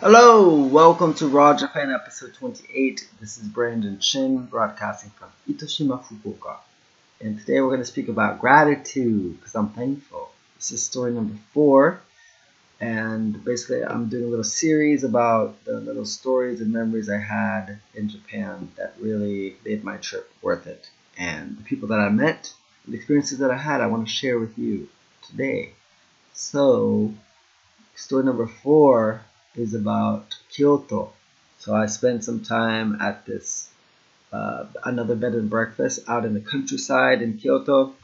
Hello, welcome to Raw Japan episode 28. This is Brandon Shin broadcasting from Itoshima, Fukuoka. And today we're going to speak about gratitude because I'm thankful. This is story number four. And basically, I'm doing a little series about the little stories and memories I had in Japan that really made my trip worth it. And the people that I met, the experiences that I had, I want to share with you today. So, story number four is about Kyoto. So I spent some time at this uh, another bed and breakfast out in the countryside in Kyoto.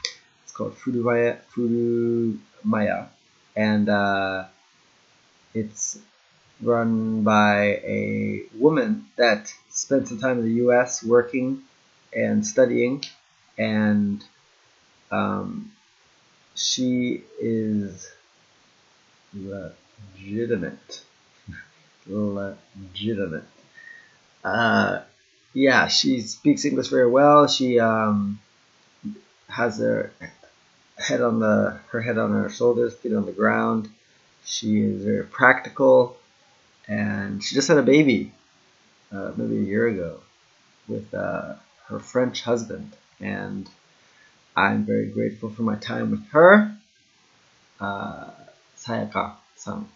It's called Furumaya, Furumaya and uh, it's run by a woman that spent some time in the U.S. working and studying, and um, she is legitimate legitimate. Uh, yeah, she speaks English very well. She um, has her head on the her head on her shoulders, feet on the ground. She is very practical, and she just had a baby, uh, maybe a year ago, with uh, her French husband, and I'm very grateful for my time with her, uh, Sayaka-san,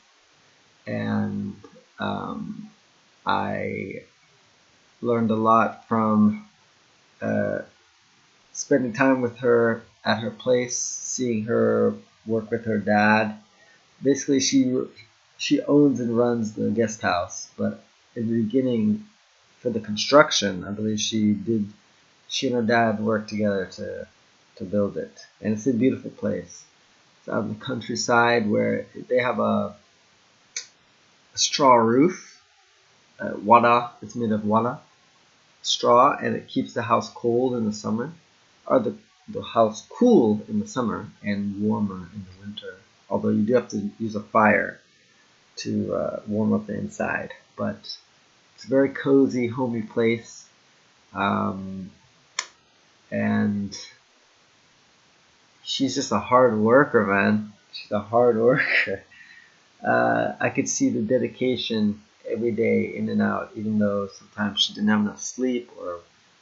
and um, I learned a lot from uh, spending time with her at her place, seeing her work with her dad. Basically, she she owns and runs the guest house, but in the beginning, for the construction, I believe she did. She and her dad worked together to to build it, and it's a beautiful place. It's out in the countryside where they have a straw roof. Uh, wara, it's made of wara straw, and it keeps the house cold in the summer, or the, the house cool in the summer and warmer in the winter. Although you do have to use a fire to uh, warm up the inside, but it's a very cozy, homey place. Um, and she's just a hard worker, man. She's a hard worker uh, I could see the dedication every day in and out, even though sometimes she didn't have enough sleep or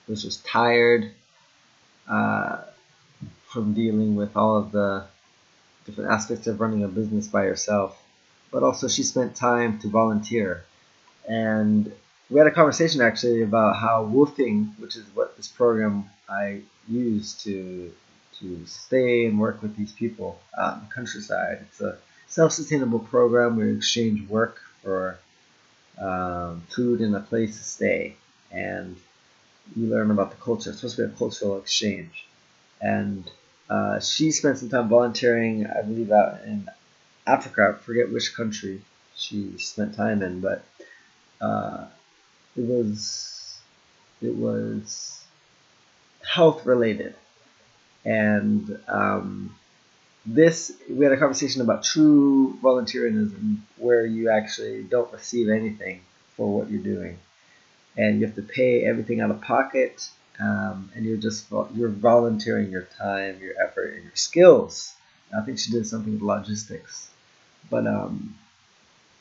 was just tired uh, from dealing with all of the different aspects of running a business by herself. But also, she spent time to volunteer. And we had a conversation actually about how WWOOFing, which is what this program I use to to stay and work with these people out in the countryside. It's a self-sustainable program where you exchange work for um, food and a place to stay, and you learn about the culture. It's supposed to be a cultural exchange, and uh, she spent some time volunteering, I believe, out in Africa. I forget which country she spent time in, but uh, it was it was health related, and um, this we had a conversation about true volunteerism where you actually don't receive anything for what you're doing. And you have to pay everything out of pocket um, and you're just you're volunteering your time your effort and your skills. I think she did something with logistics. But um,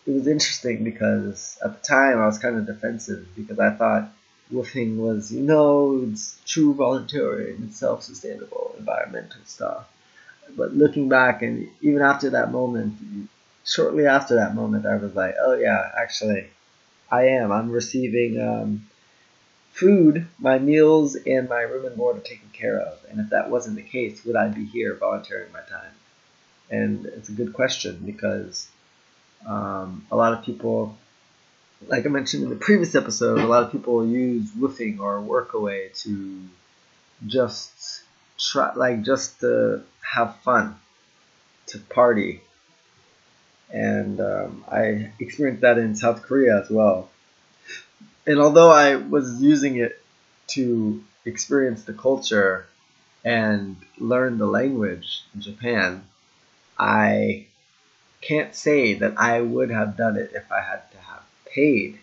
it was interesting because at the time i was kind of defensive because i thought WWOOFing was you know it's true volunteering it's self-sustainable environmental stuff but looking back and even after that moment, shortly after that moment, I was like, oh yeah, actually, I am. I'm receiving um, food, my meals, and my room and board are taken care of. And if that wasn't the case, would I be here volunteering my time? And it's a good question because um, a lot of people, like I mentioned in the previous episode, a lot of people use WWOOFing or workaway to just try, like just to have fun, to party. And um, I experienced that in South Korea as well. And although I was using it to experience the culture and learn the language in Japan, I can't say that I would have done it if I had to have paid.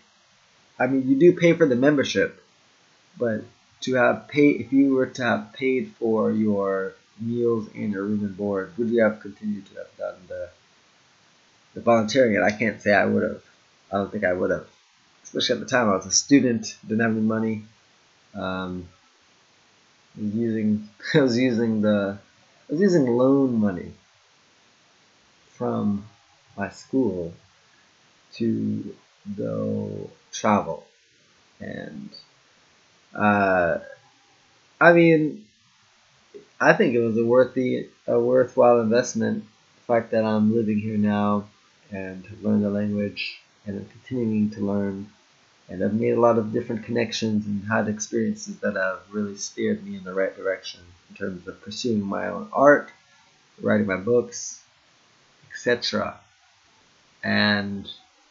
I mean, you do pay for the membership, but to have paid, if you were to have paid for your meals and your room and board, would you have continued to have done the the volunteering? And I can't say I would have. I don't think I would have. Especially at the time, I was a student, didn't have any money. Um, was using I was using the I was using loan money from my school to go travel, and uh, I mean, I think it was a worthy a worthwhile investment. The fact that I'm living here now and learned the language and I'm continuing to learn and I've made a lot of different connections and had experiences that have really steered me in the right direction in terms of pursuing my own art, writing my books, etc. And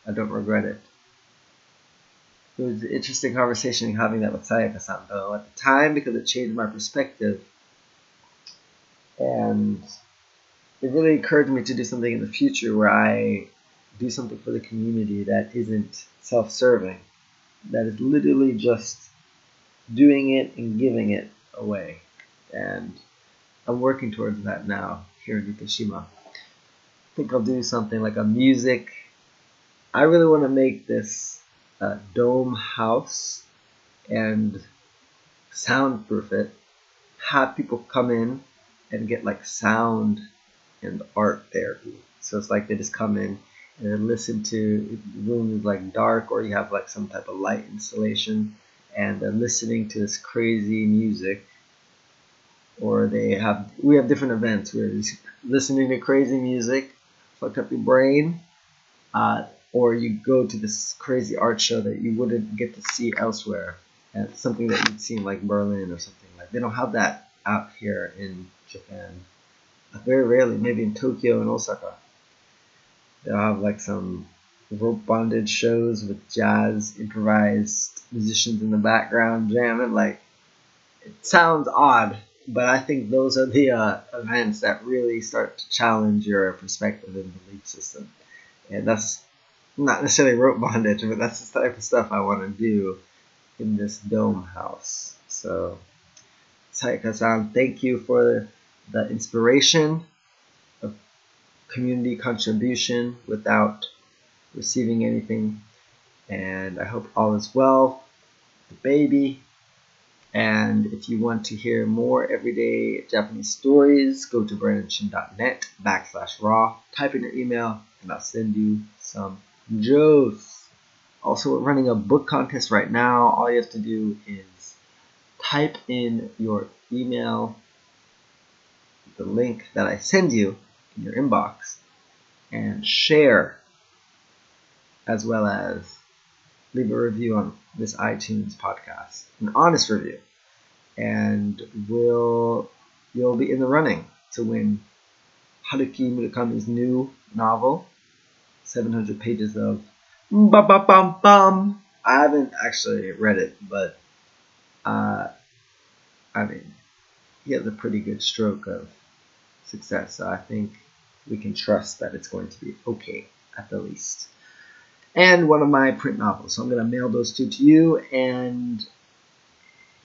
I don't regret it. It was an interesting conversation having that with Sayaka-san though at the time because it changed my perspective and it really encouraged me to do something in the future where I do something for the community that isn't self-serving that is literally just doing it and giving it away. And I'm working towards that now here in Itoshima. I think I'll do something like a music. I really want to make this uh, dome house and soundproof it. Have people come in and get like sound and art therapy. So it's like they just come in and listen to the room is like dark or you have like some type of light installation and they're listening to this crazy music or they have we have different events where it's listening to crazy music fuck up your brain uh, or you go to this crazy art show that you wouldn't get to see elsewhere and something that you'd see in like Berlin or something like they don't have that out here in Japan very rarely maybe in Tokyo and Osaka They'll have like some rope bondage shows with jazz improvised musicians in the background jamming. Like it sounds odd, but I think those are the uh, events that really start to challenge your perspective and belief system. And that's not necessarily rope bondage, but that's the type of stuff I want to do in this dome house. So, Sayaka-san, thank you for the inspiration of community contribution without receiving anything. And I hope all is well. The baby. And if you want to hear more everyday Japanese stories, go to brandonshin.net backslash raw. Type in your email and I'll send you some jokes. Also, we're running a book contest right now. All you have to do is type in your email, the link that I send you, in your inbox and share as well as leave a review on this iTunes podcast, an honest review, and will you'll be in the running to win Haruki Murakami's new novel, 700 pages of ba ba bum bum. I haven't actually read it, but uh, I mean, he has a pretty good stroke of success. So I think we can trust that it's going to be okay at the least. And one of my print novels. So I'm going to mail those two to you, and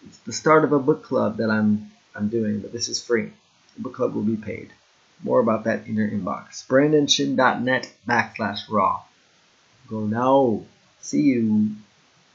it's the start of a book club that I'm I'm doing, but this is free. The book club will be paid. More about that in your inbox. BrandonShin.net backslash raw. Go now. See you.